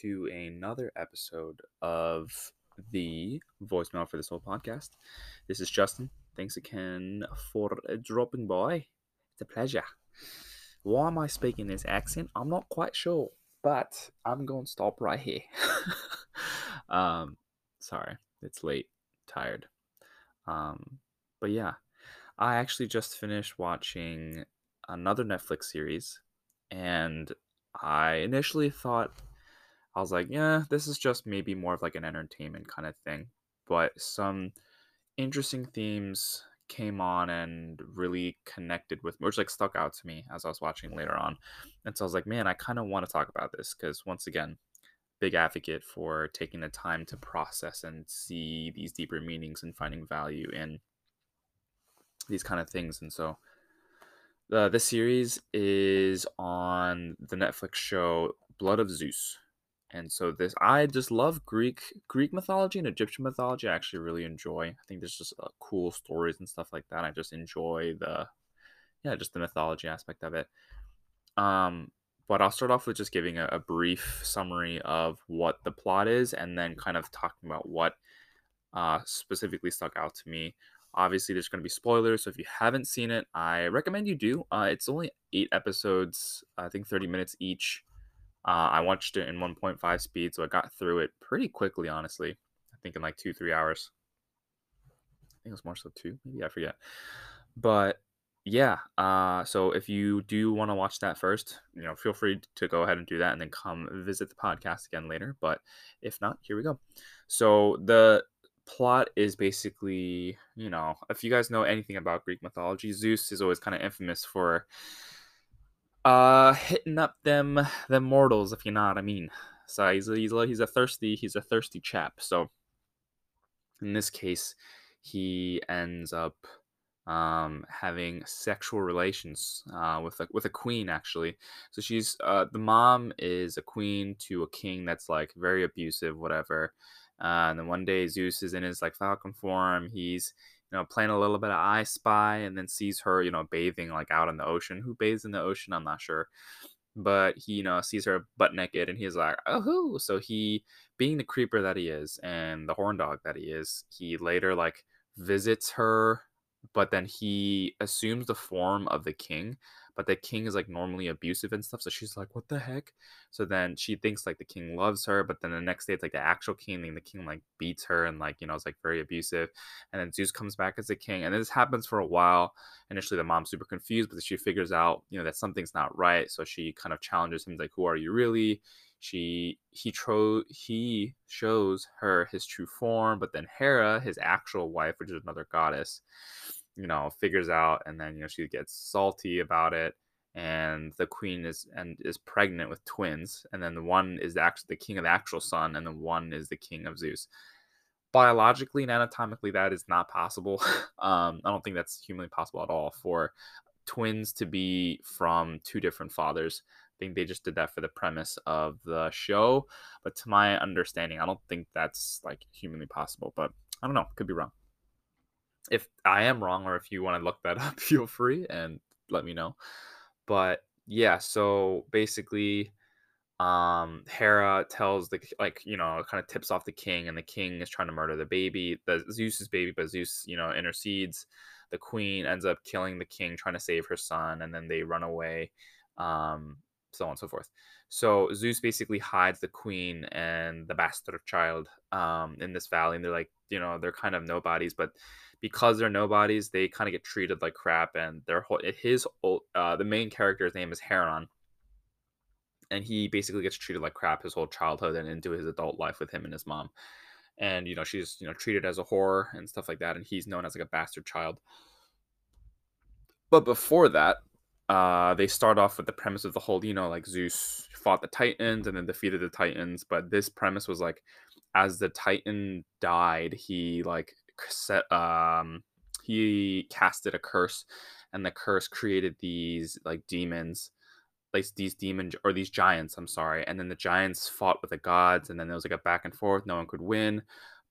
to another episode of the voicemail for this whole podcast. This is Justin. Thanks again for dropping by. It's a pleasure. Why am I speaking this accent? I'm not quite sure, but I'm going to stop right here. um, sorry, it's late, tired. Um, but yeah, I actually just finished watching another Netflix series, and I initially thought I was like, yeah, this is just maybe more of like an entertainment kind of thing. But some interesting themes came on and really connected with me, which like stuck out to me as I was watching later on. And so I was like, man, I kind of want to talk about this because once again, big advocate for taking the time to process and see these deeper meanings and finding value in these kind of things. And so uh, this series is on the Netflix show Blood of Zeus. And so this I just love Greek Greek mythology and Egyptian mythology. I actually really enjoy. I think there's just uh, cool stories and stuff like that. I just enjoy the yeah, just the mythology aspect of it. Um but I'll start off with just giving a, a brief summary of what the plot is and then kind of talking about what uh, specifically stuck out to me Obviously, there's going to be spoilers, so if you haven't seen it, I recommend you do. Uh, it's only eight episodes, I think 30 minutes each. Uh, I watched it in 1.5 speed, so I got through it pretty quickly, honestly. I think in like two, three hours. I think it was more so two, maybe I forget. But yeah, uh, so if you do want to watch that first, you know, feel free to go ahead and do that, and then come visit the podcast again later. But if not, here we go. So the plot is basically, you know, if you guys know anything about Greek mythology, Zeus is always kind of infamous for uh hitting up them them mortals, if you know what I mean. So he's a, he's a, he's a thirsty he's a thirsty chap. So in this case, he ends up um, having sexual relations uh, with a, with a queen actually. So she's uh, the mom is a queen to a king that's like very abusive, whatever. Uh, and then one day Zeus is in his like falcon form. He's you know playing a little bit of I Spy, and then sees her you know bathing like out in the ocean. Who bathes in the ocean? I'm not sure, but he you know sees her butt naked, and he's like, oh, so he being the creeper that he is and the horn dog that he is, he later like visits her but then he assumes the form of the king but the king is like normally abusive and stuff so she's like what the heck? So then she thinks like the king loves her but then the next day it's like the actual king and the king like beats her and like you know it's like very abusive. And then zeus comes back as the king and this happens for a while. Initially the mom's super confused but she figures out you know that something's not right so she kind of challenges him like who are you really? She he tro he shows her his true form but then hera his actual wife which is another goddess you know figures out and then you know she gets salty about it and the queen is and is pregnant with twins and then the one is actually the king of the actual son and the one is the king of zeus. Biologically and anatomically that is not possible. Um, i don't think that's humanly possible at all for twins to be from two different fathers. I think they just did that for the premise of the show but to my understanding i don't think that's like humanly possible but i don't know could be wrong if I am wrong or if you want to look that up, feel free and let me know. But yeah, so basically, um, Hera tells the like you know kind of tips off the king, and the king is trying to murder the baby, the Zeus's baby, but Zeus you know intercedes. The queen ends up killing the king, trying to save her son, and then they run away, um, so on and so forth. So Zeus basically hides the queen and the bastard child um, in this valley, and they're like, you know, they're kind of nobodies, but because they're nobodies, they kind of get treated like crap. And their whole his uh, the main character's name is Heron, and he basically gets treated like crap his whole childhood and into his adult life with him and his mom. And you know she's you know treated as a whore and stuff like that, and he's known as like a bastard child. But before that, uh, they start off with the premise of the whole, you know, like Zeus fought the Titans and then defeated the Titans. But this premise was like, as the Titan died, he like set um he casted a curse and the curse created these like demons like these demon or these giants i'm sorry and then the giants fought with the gods and then there was like a back and forth no one could win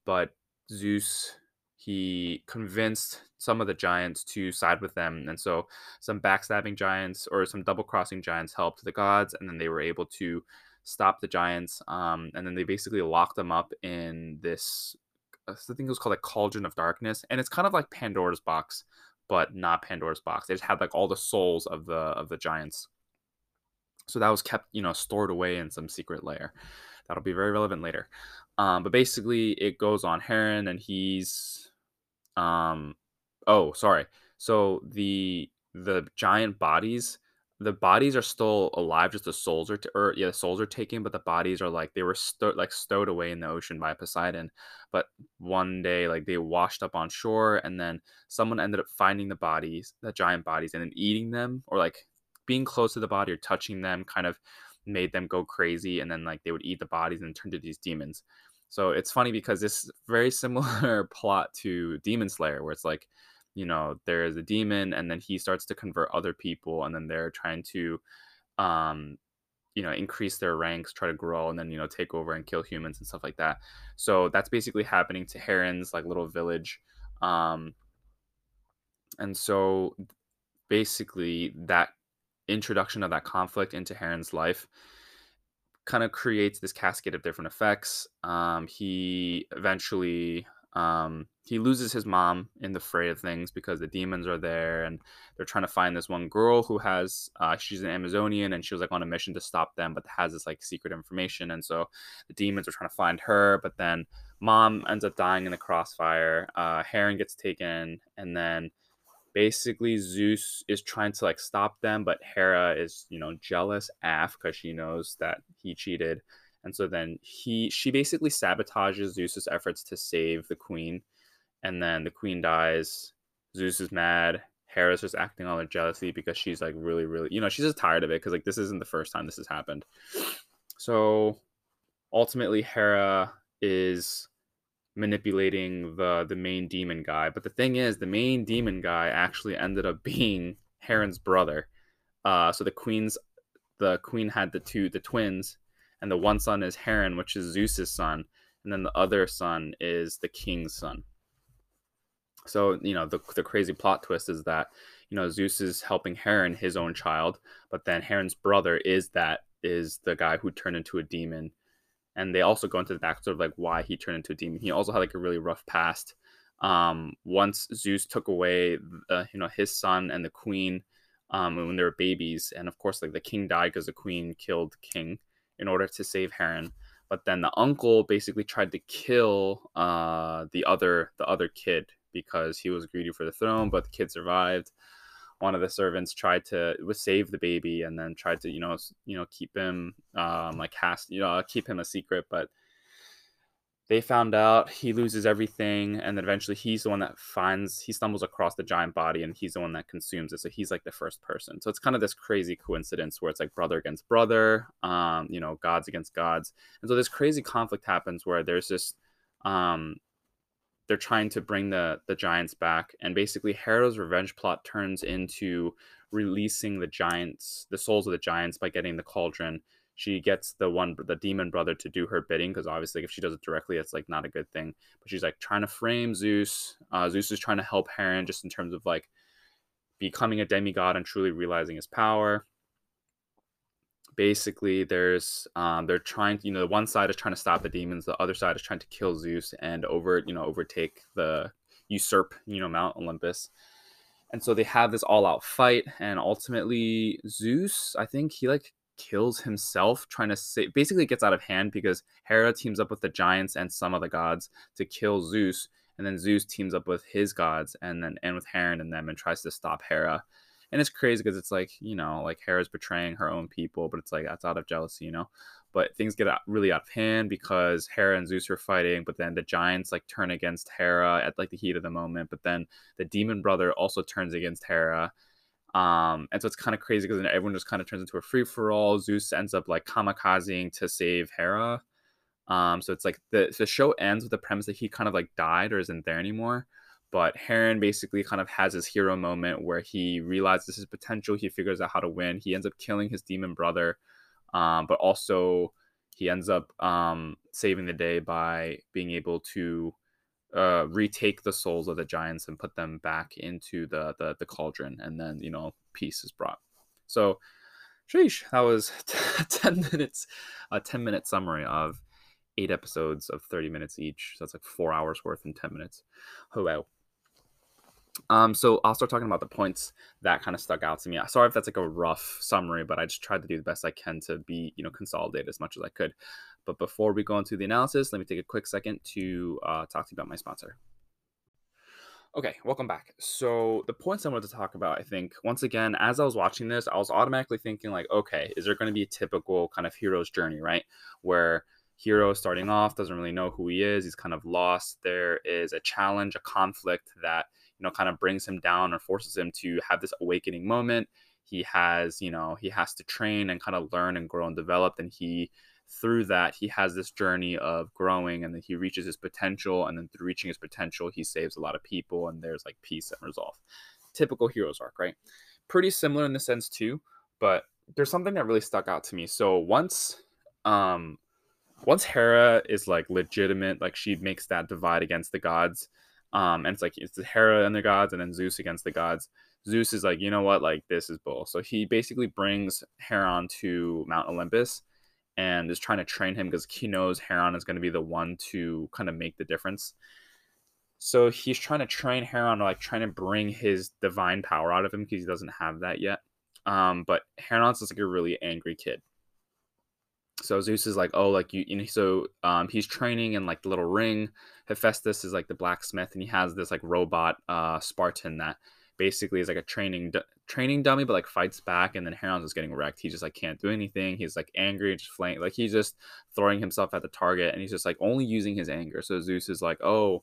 but zeus he convinced some of the giants to side with them and so some backstabbing giants or some double crossing giants helped the gods and then they were able to stop the giants. Um, and then they basically locked them up in this. I think it was called like Cauldron of Darkness, and it's kind of like Pandora's box, but not Pandora's box. Just had like all the souls of the of the giants. So that was kept, you know, stored away in some secret layer. That'll be very relevant later. Um, but basically, it goes on Heron, and he's, um, oh, sorry. So the the giant bodies the bodies are still alive, just the souls are, t- or yeah, the souls are taken, but the bodies are like they were sto- like stowed away in the ocean by Poseidon. But one day, like they washed up on shore, and then someone ended up finding the bodies, the giant bodies, and then eating them, or like being close to the body or touching them, kind of made them go crazy, and then like they would eat the bodies and turn to these demons. So it's funny because this very similar plot to Demon Slayer, where it's like you know there is a demon and then he starts to convert other people and then they're trying to um you know increase their ranks try to grow and then you know take over and kill humans and stuff like that. So that's basically happening to heron's like little village um and so basically that introduction of that conflict into heron's life kind of creates this cascade of different effects. Um he eventually um, he loses his mom in the fray of things because the demons are there and they're trying to find this one girl who has uh, she's an amazonian and she was like on a mission to stop them but has this like secret information and so the demons are trying to find her but then mom ends up dying in the crossfire uh, heron gets taken and then basically zeus is trying to like stop them but hera is you know jealous af because she knows that he cheated and so then he she basically sabotages Zeus's efforts to save the queen. And then the queen dies. Zeus is mad. Hera's just acting on her jealousy because she's like really, really, you know, she's just tired of it because like this isn't the first time this has happened. So ultimately, Hera is manipulating the the main demon guy. But the thing is, the main demon guy actually ended up being Heron's brother. Uh, so the queen's the queen had the two the twins, and the one son is Heron, which is Zeus's son, and then the other son is the king's son. So you know the the crazy plot twist is that you know Zeus is helping Heron, his own child, but then Heron's brother is that is the guy who turned into a demon, and they also go into the backstory of like why he turned into a demon. He also had like a really rough past. Um, once Zeus took away, uh, you know, his son and the queen um, when they were babies, and of course, like the king died because the queen killed king in order to save Heron. But then the uncle basically tried to kill uh, the other the other kid because he was greedy for the throne, but the kid survived. One of the servants tried to save the baby and then tried to you know you know keep him um, like cast you know keep him a secret, but they found out he loses everything and then eventually he's the one that finds he stumbles across the giant body and he's the one that consumes it. So he's like the first person. So it's kind of this crazy coincidence where it's like brother against brother um you know gods against gods. And so this crazy conflict happens where there's this um they're trying to bring the the giants back and basically Hera's revenge plot turns into releasing the giants the souls of the giants by getting the cauldron. She gets the one the demon brother to do her bidding because obviously if she does it directly it's like not a good thing. But she's like trying to frame zeus. Uh, zeus is trying to help heron just in terms of like becoming a demigod and truly realizing his power basically there's um, they're trying to you know the one side is trying to stop the demons the other side is trying to kill zeus and over you know overtake the usurp you know mount olympus and so they have this all out fight and ultimately zeus i think he like kills himself trying to save basically gets out of hand because Hera teams up with the giants and some of the gods to kill Zeus and then Zeus teams up with his gods and then and with Heron and them and tries to stop Hera. And it's crazy because it's like, you know, like Hera's betraying her own people, but it's like that's out of jealousy, you know. But things get really out of hand because Hera and Zeus are fighting, but then the giants like turn against Hera at like the heat of the moment. But then the demon brother also turns against Hera um, and so it's kind of crazy because then everyone just kind of turns into a free for all. Zeus ends up like kamikazing to save Hera. Um, so it's like the the show ends with the premise that he kind of like died or isn't there anymore. But Heron basically kind of has his hero moment where he realizes his potential. He figures out how to win. He ends up killing his demon brother, um, but also he ends up um, saving the day by being able to uh, retake the souls of the giants and put them back into the, the the cauldron, and then you know peace is brought. So sheesh, that was 10 minutes, a 10 minute summary of eight episodes of 30 minutes each. So that's like four hours worth in 10 minutes. Oh, wow. Um, so I'll start talking about the points that kind of stuck out to me. Sorry if that's like a rough summary, but I just tried to do the best I can to be, you know, consolidate as much as I could. But before we go into the analysis, let me take a quick second to uh, talk to you about my sponsor. Okay, welcome back. So the points I wanted to talk about, I think, once again, as I was watching this, I was automatically thinking like, okay, is there going to be a typical kind of hero's journey, right? Where hero starting off doesn't really know who he is, he's kind of lost. There is a challenge, a conflict that you know kind of brings him down or forces him to have this awakening moment. He has, you know, he has to train and kind of learn and grow and develop, and he through that he has this journey of growing and then he reaches his potential and then through reaching his potential he saves a lot of people and there's like peace and resolve. Typical hero's arc right? Pretty similar in the sense too but there's something that really stuck out to me. So once um once hera is like legitimate like she makes that divide against the gods um and it's like it's hera and the gods and then zeus against the gods zeus is like you know what like this is bull so he basically brings heron to mount olympus and is trying to train him because he knows Heron is going to be the one to kind of make the difference. So he's trying to train Heron, like trying to bring his divine power out of him because he doesn't have that yet. Um, but Heron's just like a really angry kid. So Zeus is like, oh, like you, you know, so um, he's training in like the little ring. Hephaestus is like the blacksmith, and he has this like robot uh, Spartan that basically is like a training training dummy, but like fights back, and then Heron's is getting wrecked. He just like can't do anything. He's like angry, just flank, like he's just throwing himself at the target, and he's just like only using his anger. So Zeus is like, oh,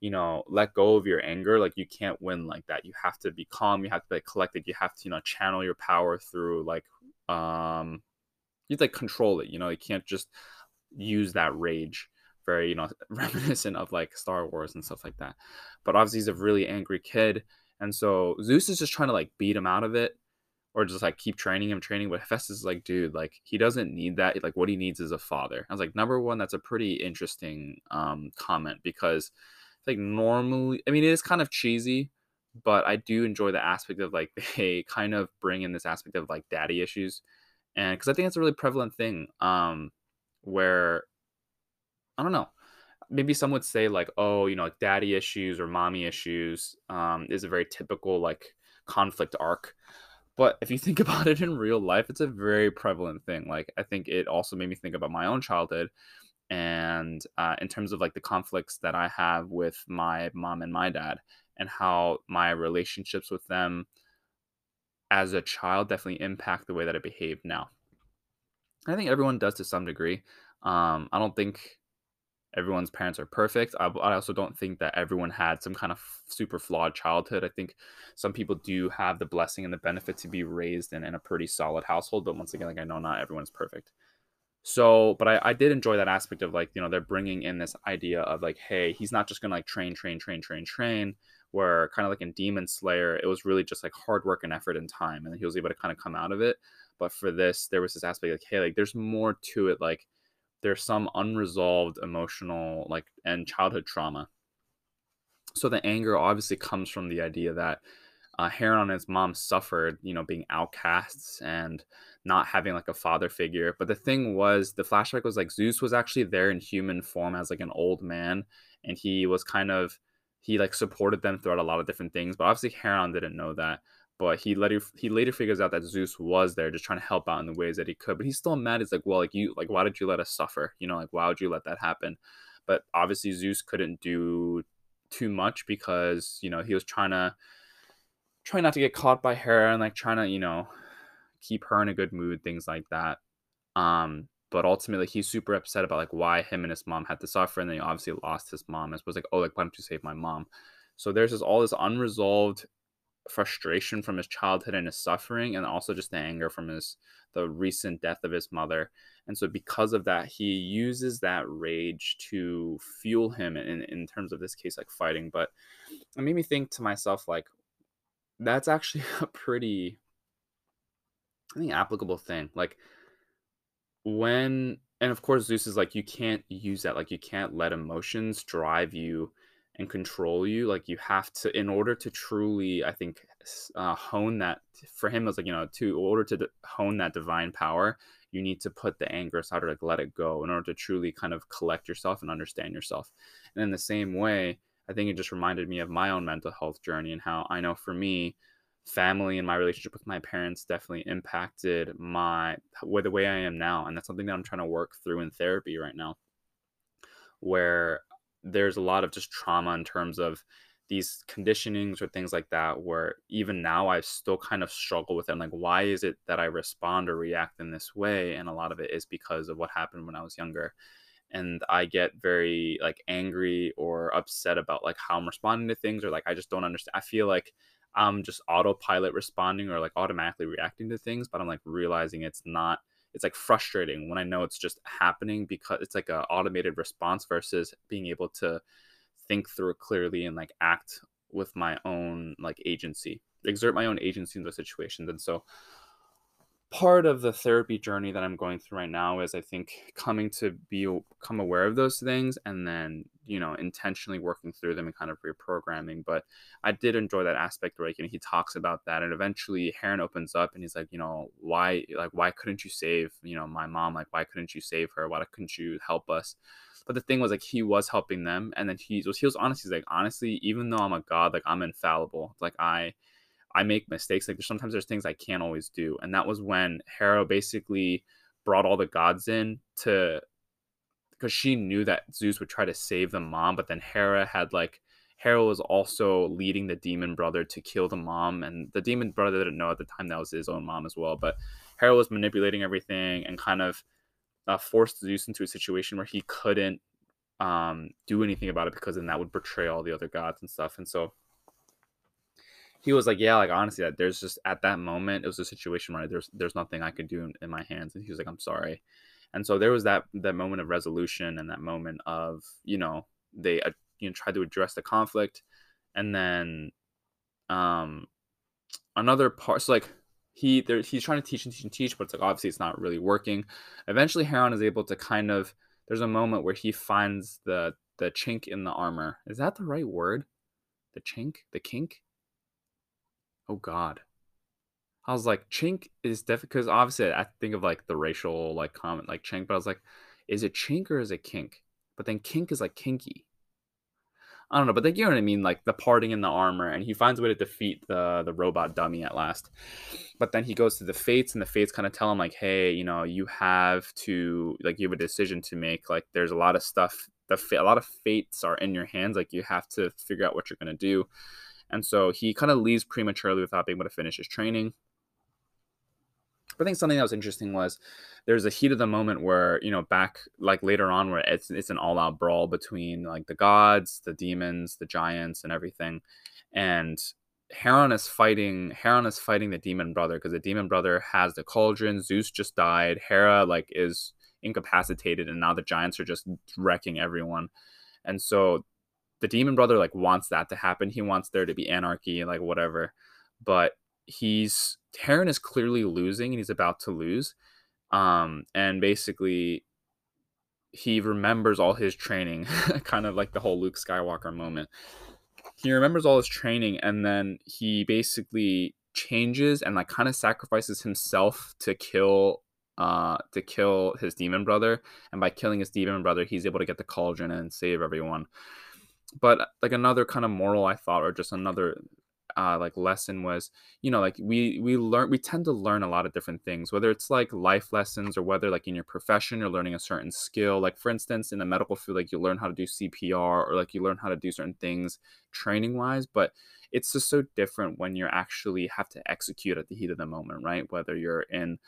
you know, let go of your anger. Like you can't win like that. You have to be calm. You have to be like, collected. You have to you know channel your power through like um, you have to like control it. You know, you can't just use that rage very you know reminiscent of like Star Wars and stuff like that. But obviously he's a really angry kid and so Zeus is just trying to like beat him out of it or just like keep training him, training. But Hephaestus is like, dude, like he doesn't need that. Like what he needs is a father. I was like, number one, that's a pretty interesting um, comment because like normally, I mean, it is kind of cheesy, but I do enjoy the aspect of like they kind of bring in this aspect of like daddy issues, and because I think it's a really prevalent thing, um, where I don't know. Maybe some would say like oh you know like daddy issues or mommy issues um, is a very typical like conflict arc. But if you think about it in real life it's a very prevalent thing. Like i think it also made me think about my own childhood and uh, in terms of like the conflicts that i have with my mom and my dad and how my relationships with them as a child definitely impact the way that i behave now. I think everyone does to some degree. Um, i don't think everyone's parents are perfect. I, I, also don't think that everyone had some kind of super flawed childhood. I think some people do have the blessing and the benefit to be raised in, in a pretty solid household. But once again, like I know not everyone's perfect. So, but I, I did enjoy that aspect of like, you know, they're bringing in this idea of like, hey, he's not just going to like train, train, train, train, train, where kind of like in Demon Slayer, it was really just like hard work and effort and time. And he was able to kind of come out of it. But for this, there was this aspect like, hey, like there's more to it. Like, there's some unresolved emotional like and childhood trauma so the anger obviously comes from the idea that uh, Heron and his mom suffered, you know, being outcasts and not having like a father figure. But the thing was, the flashback was like Zeus was actually there in human form as like an old man, and he was kind of he like supported them throughout a lot of different things. But obviously, Heron didn't know that but he later he later figures out that Zeus was there just trying to help out in the ways that he could. But he's still mad. He's like, well, like you like why did you let us suffer? You know, like why would you let that happen? But obviously Zeus couldn't do too much because, you know, he was trying to trying not to get caught by Hera and like trying to, you know, keep her in a good mood, things like that. Um, but ultimately he's super upset about like why him and his mom had to suffer and then he obviously lost his mom and was like, Oh, like why don't you save my mom? So there's this all this unresolved frustration from his childhood and his suffering and also just the anger from his the recent death of his mother. And so because of that he uses that rage to fuel him in, in terms of this case like fighting. But it made me think to myself like that's actually a pretty i think applicable thing. Like when and of course zeus is like you can't use that. Like you can't let emotions drive you and control you like you have to in order to truly i think uh, hone that for him it was like you know to order to hone that divine power you need to put the anger aside or like let it go in order to truly kind of collect yourself and understand yourself. And in the same way i think it just reminded me of my own mental health journey and how i know for me family and my relationship with my parents definitely impacted my with the way i am now and that's something that i'm trying to work through in therapy right now where there's a lot of just trauma in terms of these conditionings or things like that where even now I still kind of struggle with it. I'm like, why is it that I respond or react in this way? And a lot of it is because of what happened when I was younger. And I get very like angry or upset about like how I'm responding to things or like I just don't understand. I feel like I'm just autopilot responding or like automatically reacting to things, but I'm like realizing it's not it's like frustrating when I know it's just happening because it's like an automated response versus being able to think through it clearly and like act with my own like agency exert my own agency in those situations. And so part of the therapy journey that i'm going through right now is i think coming to be become aware of those things and then you know intentionally working through them and kind of reprogramming but i did enjoy that aspect where like, you know, he talks about that and eventually heron opens up and he's like you know why like why couldn't you save you know my mom like why couldn't you save her why couldn't you help us but the thing was like he was helping them, and then he was he was honest. He's like honestly, even though I'm a god, like I'm infallible. Like I I make mistakes. Like sometimes there's things I can't always do, and that was when Hera basically brought all the gods in to because she knew that Zeus would try to save the mom, but then Hera had like Hera was also leading the demon brother to kill the mom, and the demon brother didn't know at the time that was his own mom as well. But Hera was manipulating everything and kind of uh, forced Zeus into a situation where he couldn't um, do anything about it because then that would betray all the other gods and stuff. And so he was like, "Yeah, like honestly, that there's just at that moment it was a situation where there's there's nothing I could do in, in my hands." And he was like, "I'm sorry." And so there was that that moment of resolution and that moment of you know they uh, you know tried to address the conflict, and then um another part. So like he there, he's trying to teach and teach and teach, but it's like obviously it's not really working. Eventually, Heron is able to kind of. There's a moment where he finds the the chink in the armor. Is that the right word? The chink, the kink. Oh God. I was like, chink is definitely because obviously I think of like the racial like comment like chink, but I was like, is it chink or is it kink? But then kink is like kinky. I don't know, but like you know what I mean, like the parting in the armor, and he finds a way to defeat the the robot dummy at last. But then he goes to the fates, and the fates kind of tell him like, hey, you know, you have to like you have a decision to make. Like there's a lot of stuff. The a lot of fates are in your hands. Like you have to figure out what you're gonna do. And so he kind of leaves prematurely without being able to finish his training. But I think something that was interesting was there's a heat of the moment where you know back like later on where it's it's an all out brawl between like the gods, the demons, the giants, and everything, and Heron is fighting Heron is fighting the demon brother because the demon brother has the cauldron. Zeus just died. Hera like is incapacitated, and now the giants are just wrecking everyone. And so the demon brother like wants that to happen. He wants there to be anarchy, and like whatever. But he's Heron is clearly losing and he's about to lose. Um, and basically he remembers all his training, kind of like the whole Luke Skywalker moment. He remembers all his training and then he basically changes and like kind of sacrifices himself to kill uh to kill his demon brother and by killing his demon brother he's able to get the cauldron and save everyone but like another kind of moral i thought or just another uh, like lesson was you know like we we learn we tend to learn a lot of different things whether it's like life lessons or whether like in your profession you're learning a certain skill. Like for instance in the medical field like you learn how to do cpr or like you learn how to do certain things training wise but it's just so different when you actually have to execute at the heat of the moment right? Whether you're in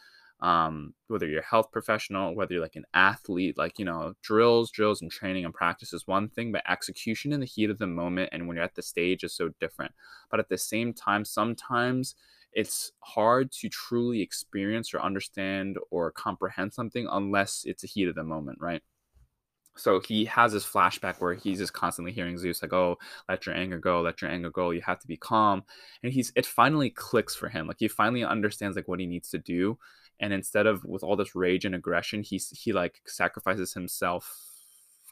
um, whether you're a health professional, whether you're like an athlete, like, you know, drills, drills and training and practice is one thing, but execution in the heat of the moment and when you're at the stage is so different. But at the same time, sometimes it's hard to truly experience or understand or comprehend something unless it's a heat of the moment, right? so he has this flashback where he's just constantly hearing Zeus like, "Oh, let your anger go, let your anger go. You have to be calm." And he's it finally clicks for him. Like he finally understands like what he needs to do and instead of with all this rage and aggression he's he like sacrifices himself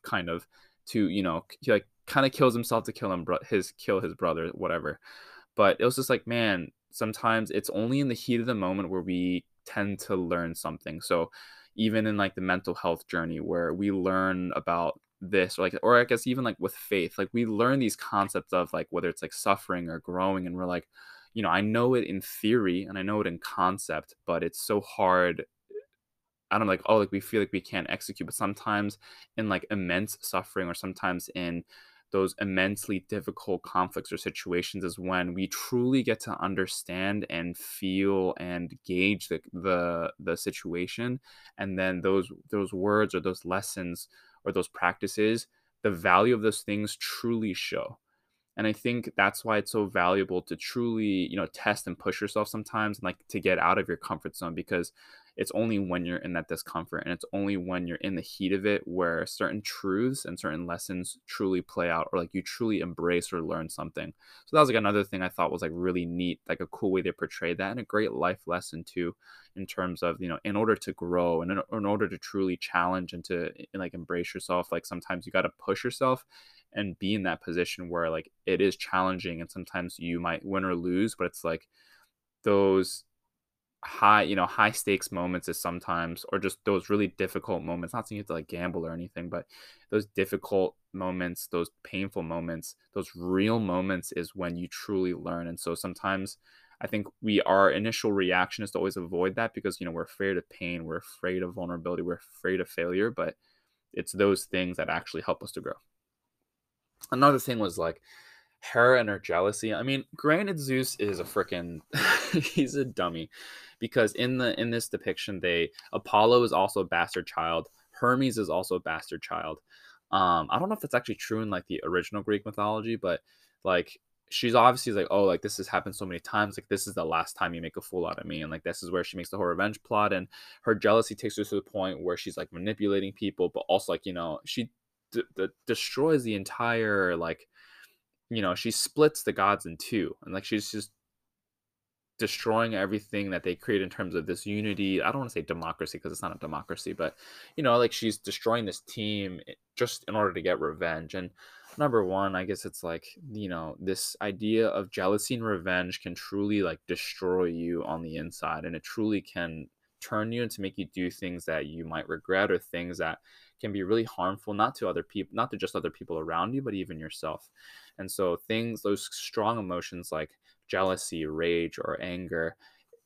kind of to you know he like kind of kills himself to kill him bro- his kill his brother whatever. But it was just like man sometimes it's only in the heat of the moment where we tend to learn something. So even in like the mental health journey where we learn about this or like or i guess even like with faith like we learn these concepts of like whether it's like suffering or growing and we're like you know i know it in theory and i know it in concept but it's so hard I don't like oh like we feel like we can't execute, but sometimes in like immense suffering or sometimes in those immensely difficult conflicts or situations is when we truly get to understand and feel and gauge the the, the situation. And then those those words or those lessons or those practices the value of those things truly show and i think that's why it's so valuable to truly you know test and push yourself sometimes and like to get out of your comfort zone because it's only when you're in that discomfort and it's only when you're in the heat of it where certain truths and certain lessons truly play out or like you truly embrace or learn something. So that was like another thing i thought was like really neat like a cool way they portray that and a great life lesson too in terms of you know in order to grow and in, in order to truly challenge and to and like embrace yourself like sometimes you got to push yourself and be in that position where like it is challenging and sometimes you might win or lose but it's like those high you know high stakes moments is sometimes or just those really difficult moments not saying you have to like gamble or anything but those difficult moments those painful moments those real moments is when you truly learn and so sometimes i think we our initial reaction is to always avoid that because you know we're afraid of pain we're afraid of vulnerability we're afraid of failure but it's those things that actually help us to grow another thing was like Hera and her jealousy. I mean, granted, Zeus is a freaking he's a dummy because in the in this depiction, they Apollo is also a bastard child. Hermes is also a bastard child. Um, I don't know if that's actually true in like the original Greek mythology, but like she's obviously like, oh, like this has happened so many times. Like this is the last time you make a fool out of me, and like this is where she makes the whole revenge plot, and her jealousy takes her to the point where she's like manipulating people, but also like you know she destroys the entire like you know she splits the gods in two and like she's just destroying everything that they create in terms of this unity. I don't want to say democracy because it's not a democracy, but you know, like she's destroying this team eh, just in order to get revenge. And number one, I guess it's like, you know, this idea of jealousy and revenge can truly like destroy you on the inside and it truly can turn you into make you do things that you might regret or things that can be really harmful not to other people not to just other people around you but even yourself. And so things those strong emotions like jealousy rage or anger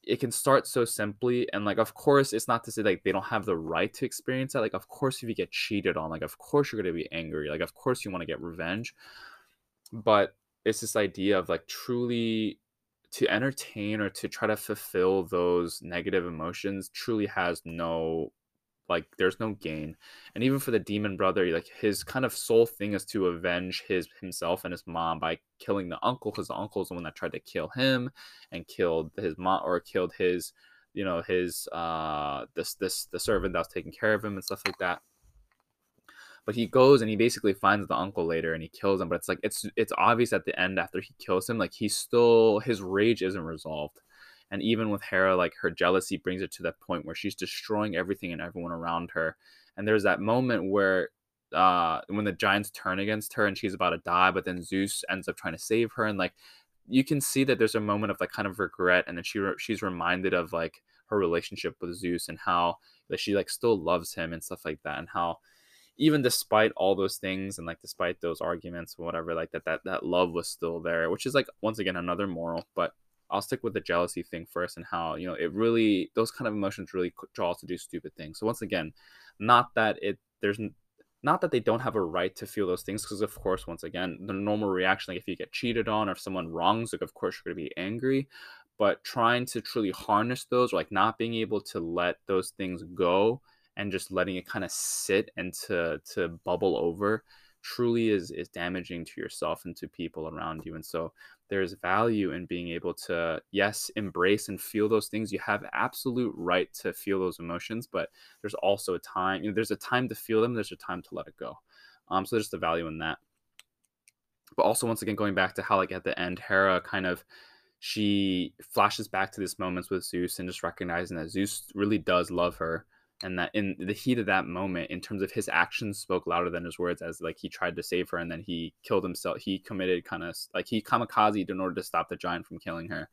it can start so simply and like of course it's not to say like they don't have the right to experience that. Like of course if you get cheated on like of course you're going to be angry. Like of course you want to get revenge. But it's this idea of like truly to entertain or to try to fulfill those negative emotions truly has no like there's no gain. And even for the demon brother like his kind of sole thing is to avenge his himself and his mom by killing the uncle because the uncle is the one that tried to kill him and killed his mom or killed his you know his uh this this the servant that was taking care of him and stuff like that. But he goes and he basically finds the uncle later and he kills him but it's like it's it's obvious at the end after he kills him like he's still his rage isn't resolved and even with hera like her jealousy brings her to that point where she's destroying everything and everyone around her. And there's that moment where uh when the giants turn against her and she's about to die but then zeus ends up trying to save her. And like you can see that there's a moment of like kind of regret and then she re- she's reminded of like her relationship with zeus and how that she like still loves him and stuff like that. And how even despite all those things and like despite those arguments or whatever like that that that love was still there which is like once again another moral. But i'll stick with the jealousy thing first and how you know it really those kind of emotions really draw us to do stupid things. So once again not that it there's not that they don't have a right to feel those things because of course once again the normal reaction like if you get cheated on or if someone wrongs like of course you're going to be angry. But trying to truly harness those or like not being able to let those things go and just letting it kind of sit and to to bubble over truly is is damaging to yourself and to people around you and so there's value in being able to yes embrace and feel those things. You have absolute right to feel those emotions but there's also a time you know there's a time to feel them there's a time to let it go. Um so there's the value in that. But also once again going back to how like at the end hera kind of she flashes back to this moments with zeus and just recognizing that zeus really does love her and that in the heat of that moment in terms of his actions spoke louder than his words as like he tried to save her and then he killed himself he committed kind of like he kamikaze in order to stop the giant from killing her.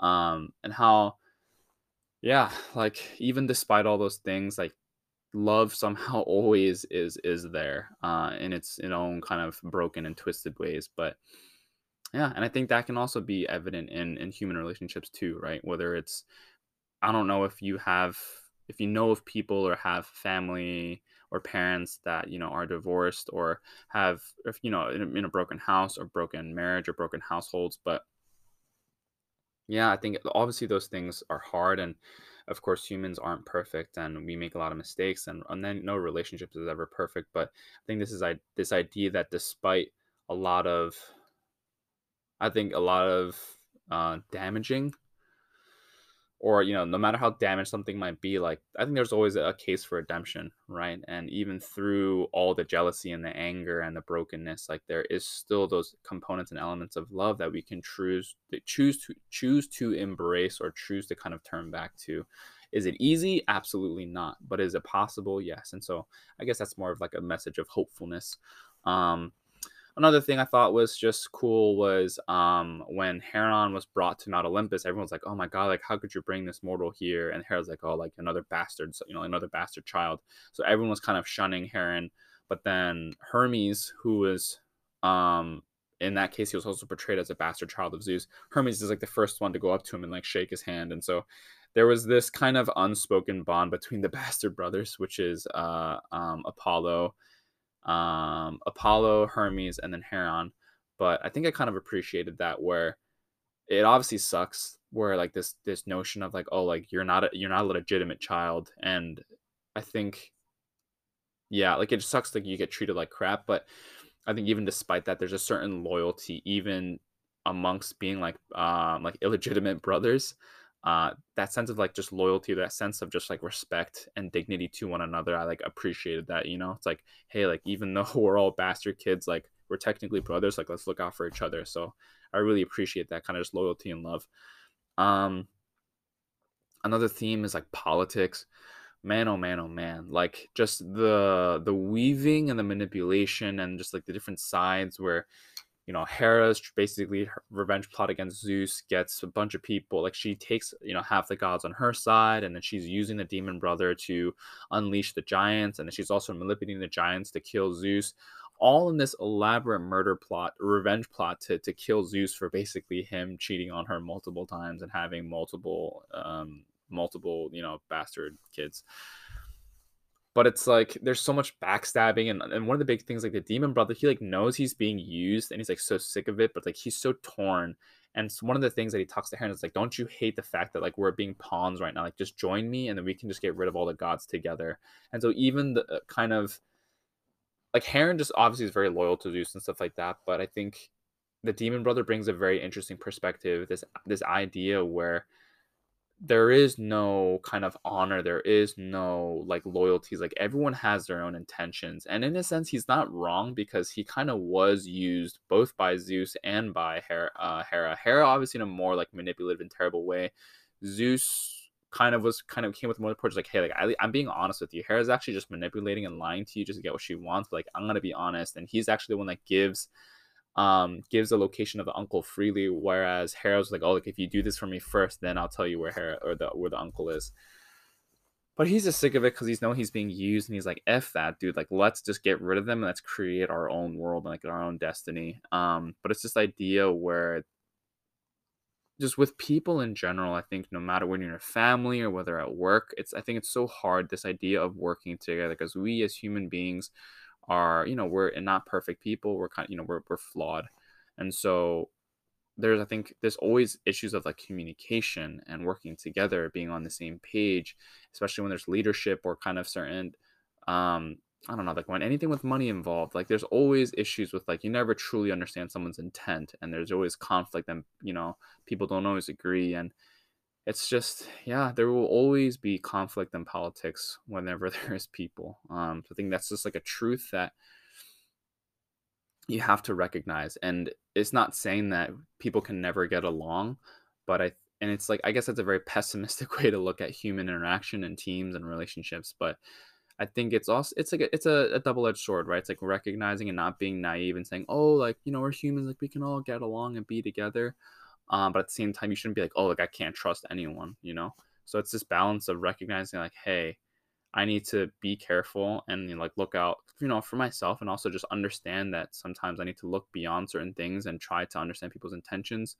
Um and how yeah like even despite all those things like love somehow always is is there uh in its in own kind of broken and twisted ways but yeah and i think that can also be evident in in human relationships too right? Whether it's i don't know if you have if you know of people or have family or parents that you know are divorced or have if you know in a, in a broken house or broken marriage or broken households but yeah i think obviously those things are hard and of course humans aren't perfect and we make a lot of mistakes and, and then no relationship is ever perfect but i think this is I, this idea that despite a lot of i think a lot of uh, damaging or you know no matter how damaged something might be like i think there's always a case for redemption right? And even through all the jealousy and the anger and the brokenness like there is still those components and elements of love that we can choose choose to choose to embrace or choose to kind of turn back to. Is it easy? Absolutely not. But is it possible? Yes. And so i guess that's more of like a message of hopefulness. Um another thing I thought was just cool was um, when Heron was brought to Mount Olympus, everyone's like, "Oh my god, like how could you bring this mortal here?" And Heron's like, "Oh, like another bastard, you know, another bastard child." So everyone was kind of shunning Heron, but then Hermes, who was um, in that case, he was also portrayed as a bastard child of Zeus. Hermes is like the first one to go up to him and like shake his hand, and so there was this kind of unspoken bond between the bastard brothers, which is uh, um, Apollo um, Apollo, Hermes, and then Heron. But I think I kind of appreciated that where it obviously sucks where like this this notion of like oh like you're not a, you're not a legitimate child and I think yeah like it sucks like you get treated like crap but I think even despite that there's a certain loyalty even amongst being like um like illegitimate brothers uh, that sense of like just loyalty, that sense of just like respect and dignity to one another. I like appreciated that, you know, it's like, hey, like even though we're all bastard kids, like we're technically brothers, like let's look out for each other. So I really appreciate that kind of just loyalty and love. Um, another theme is like politics man oh man oh man like just the the weaving and the manipulation and just like the different sides where you know hera's basically revenge plot against zeus gets a bunch of people like she takes you know half the gods on her side and then she's using the demon brother to unleash the giants and then she's also manipulating the giants to kill zeus. All in this elaborate murder plot revenge plot to, to kill zeus for basically him cheating on her multiple times and having multiple um multiple you know bastard kids but it's like there's so much backstabbing and, and one of the big things like the demon brother he like knows he's being used and he's like so sick of it but like he's so torn. And one of the things that he talks to Heron is like don't you hate the fact that like we're being pawns right now? Like just join me and then we can just get rid of all the gods together. And so even the uh, kind of like Heron just obviously is very loyal to Zeus and stuff like that but I think the demon brother brings a very interesting perspective this this idea where there is no kind of honor there is no like loyalties like everyone has their own intentions and in a sense he's not wrong because he kind of was used both by zeus and by hera uh, hera. Hera obviously in a more like manipulative and terrible way. Zeus kind of was kind of came with more approach like hey like I, i'm being honest with you. Hera's actually just manipulating and lying to you just to get what she wants. But, like i'm gonna be honest and he's actually the one that gives um, gives the location of the uncle freely, whereas Hera's like, oh, like if you do this for me first, then I'll tell you where Hera or the where the uncle is. But he's just sick of it because he's knowing he's being used, and he's like, "F that, dude! Like, let's just get rid of them and let's create our own world and like our own destiny." Um, but it's this idea where, just with people in general, I think no matter when you're in a family or whether at work, it's I think it's so hard this idea of working together because we as human beings are you know we're not perfect people we're kind of you know we're, we're flawed. And so there's i think there's always issues of like communication and working together being on the same page especially when there's leadership or kind of certain um i don't know like when anything with money involved like there's always issues with like you never truly understand someone's intent and there's always conflict and you know people don't always agree and it's just yeah there will always be conflict in politics whenever there is people um so i think that's just like a truth that you have to recognize and it's not saying that people can never get along but i and it's like I guess that's a very pessimistic way to look at human interaction and teams and relationships, but I think it's also it's like a, it's a, a double edged sword, right? It's like recognizing and not being naive and saying, oh, like you know we're humans, like we can all get along and be together, um, but at the same time you shouldn't be like, oh, like I can't trust anyone, you know. So it's this balance of recognizing like, hey, I need to be careful and you know, like look out, you know, for myself and also just understand that sometimes I need to look beyond certain things and try to understand people's intentions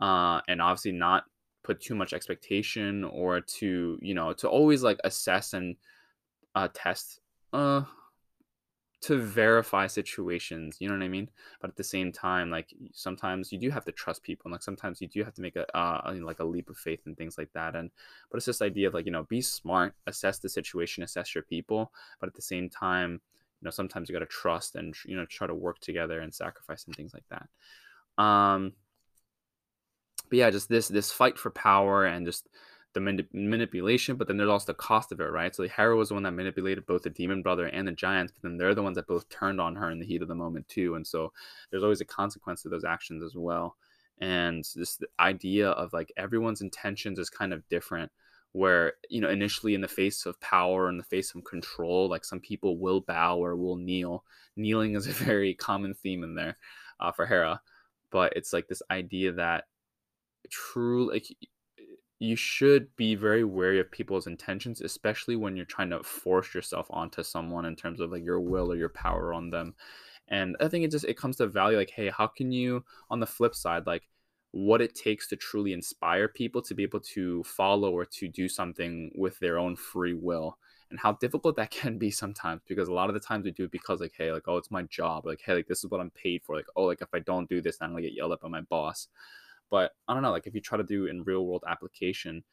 uh, and obviously not put too much expectation or to you know to always like assess and uh, test uh, to verify situations you know what i mean? But at the same time like sometimes you do have to trust people and like sometimes you do have to make a uh, like a leap of faith and things like that and but it's this idea of like you know be smart assess the situation assess your people but at the same time you know sometimes you got to trust and you know try to work together and sacrifice and things like that. Um but yeah, just this this fight for power and just the manip- manipulation, but then there's also the cost of it, right? So Hera was the one that manipulated both the demon brother and the giants, but then they're the ones that both turned on her in the heat of the moment too. And so there's always a consequence to those actions as well. And this idea of like everyone's intentions is kind of different. Where you know initially in the face of power, in the face of control, like some people will bow or will kneel. Kneeling is a very common theme in there uh, for Hera, but it's like this idea that truly like you should be very wary of people's intentions especially when you're trying to force yourself onto someone in terms of like your will or your power on them. And i think it just it comes to value like hey how can you on the flip side like what it takes to truly inspire people to be able to follow or to do something with their own free will and how difficult that can be sometimes because a lot of the times we do it because like hey like oh it's my job like hey like this is what i'm paid for like oh like if i don't do this i'm gonna get yelled at by my boss but I don't know, like if you try to do in real world application,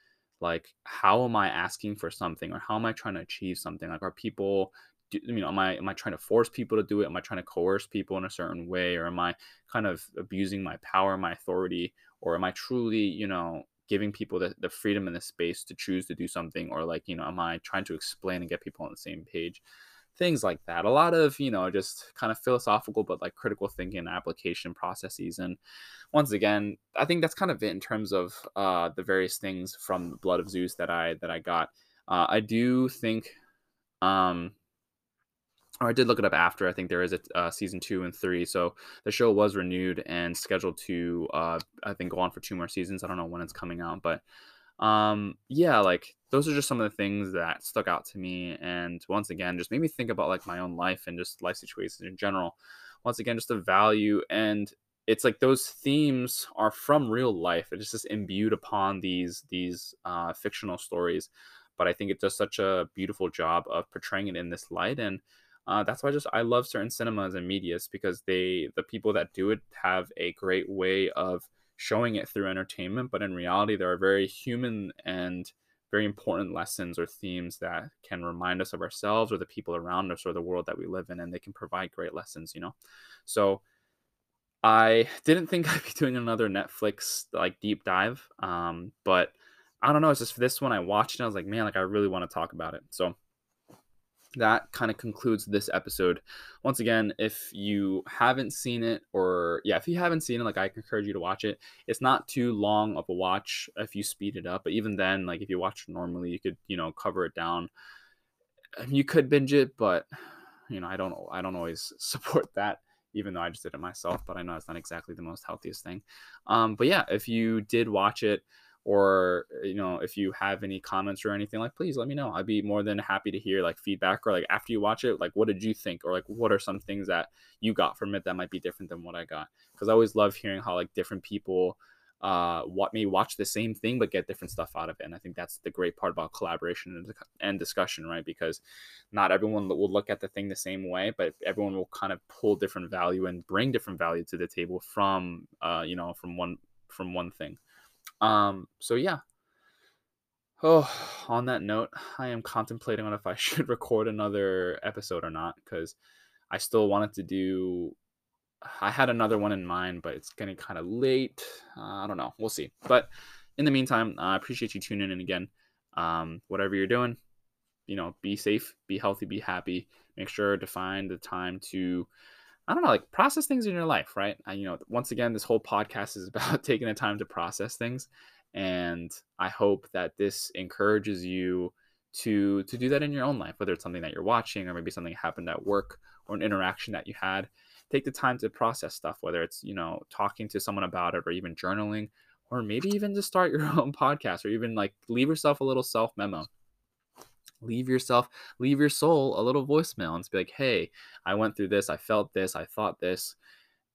like how am I asking for something or how am I trying to achieve something? Like are people you know am i am i trying to force people to do it? Am i trying to coerce people in a certain way? Or am i kind of abusing my power my authority? Or am i truly you know giving people the, the freedom and the space to choose to do something? Or like you know am i trying to explain and get people on the same page things like that. A lot of, you know, just kind of philosophical, but like critical thinking application processes. And once again, I think that's kind of it in terms of uh, the various things from Blood of Zeus that I that I got. Uh, I do think, um, or I did look it up after. I think there is a uh, season two and three, so the show was renewed and scheduled to, uh, I think, go on for two more seasons. I don't know when it's coming out, but um yeah like those are just some of the things that stuck out to me and once again just made me think about like my own life and just life situations in general. Once again just the value and it's like those themes are from real life it's just imbued upon these these uh, fictional stories but i think it does such a beautiful job of portraying it in this light and uh, that's why I just I love certain cinemas and medias because they the people that do it have a great way of showing it through entertainment, but in reality, there are very human and very important lessons or themes that can remind us of ourselves or the people around us or the world that we live in, and they can provide great lessons, you know? So I didn't think I'd be doing another Netflix like deep dive, um, but I don't know. It's just for this one I watched and I was like, man, like I really want to talk about it. So that kind of concludes this episode. Once again, if you haven't seen it, or yeah, if you haven't seen it, like I encourage you to watch it. It's not too long of a watch if you speed it up, but even then, like if you watch it normally, you could you know cover it down. You could binge it, but you know I don't I don't always support that. Even though I just did it myself, but I know it's not exactly the most healthiest thing. Um, but yeah, if you did watch it, or you know if you have any comments or anything like please let me know. I'd be more than happy to hear like feedback or like after you watch it like what did you think? Or like what are some things that you got from it that might be different than what i got? Because i always love hearing how like different people uh what may watch the same thing but get different stuff out of it and i think that's the great part about collaboration and, and discussion right? Because not everyone will look at the thing the same way but everyone will kind of pull different value and bring different value to the table from uh you know from one from one thing um, so yeah. Oh, on that note, I am contemplating on if I should record another episode or not because I still wanted to do. I had another one in mind, but it's getting kind of late. Uh, I don't know. We'll see. But in the meantime, I appreciate you tuning in again. Um, whatever you're doing, you know, be safe, be healthy, be happy. Make sure to find the time to I don't know, like process things in your life, right? You know, once again, this whole podcast is about taking the time to process things. And I hope that this encourages you to to do that in your own life, whether it's something that you're watching or maybe something happened at work or an interaction that you had. Take the time to process stuff, whether it's, you know, talking to someone about it or even journaling, or maybe even to start your own podcast or even like leave yourself a little self memo leave yourself leave your soul a little voicemail and be like hey i went through this i felt this i thought this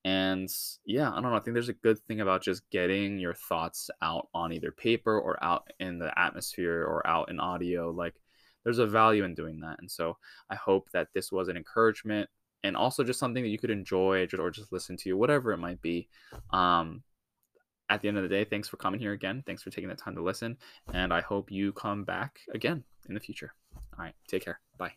and yeah i don't know i think there's a good thing about just getting your thoughts out on either paper or out in the atmosphere or out in audio like there's a value in doing that and so i hope that this was an encouragement and also just something that you could enjoy or just listen to whatever it might be um at the end of the day, thanks for coming here again. Thanks for taking the time to listen. And I hope you come back again in the future. All right. Take care. Bye.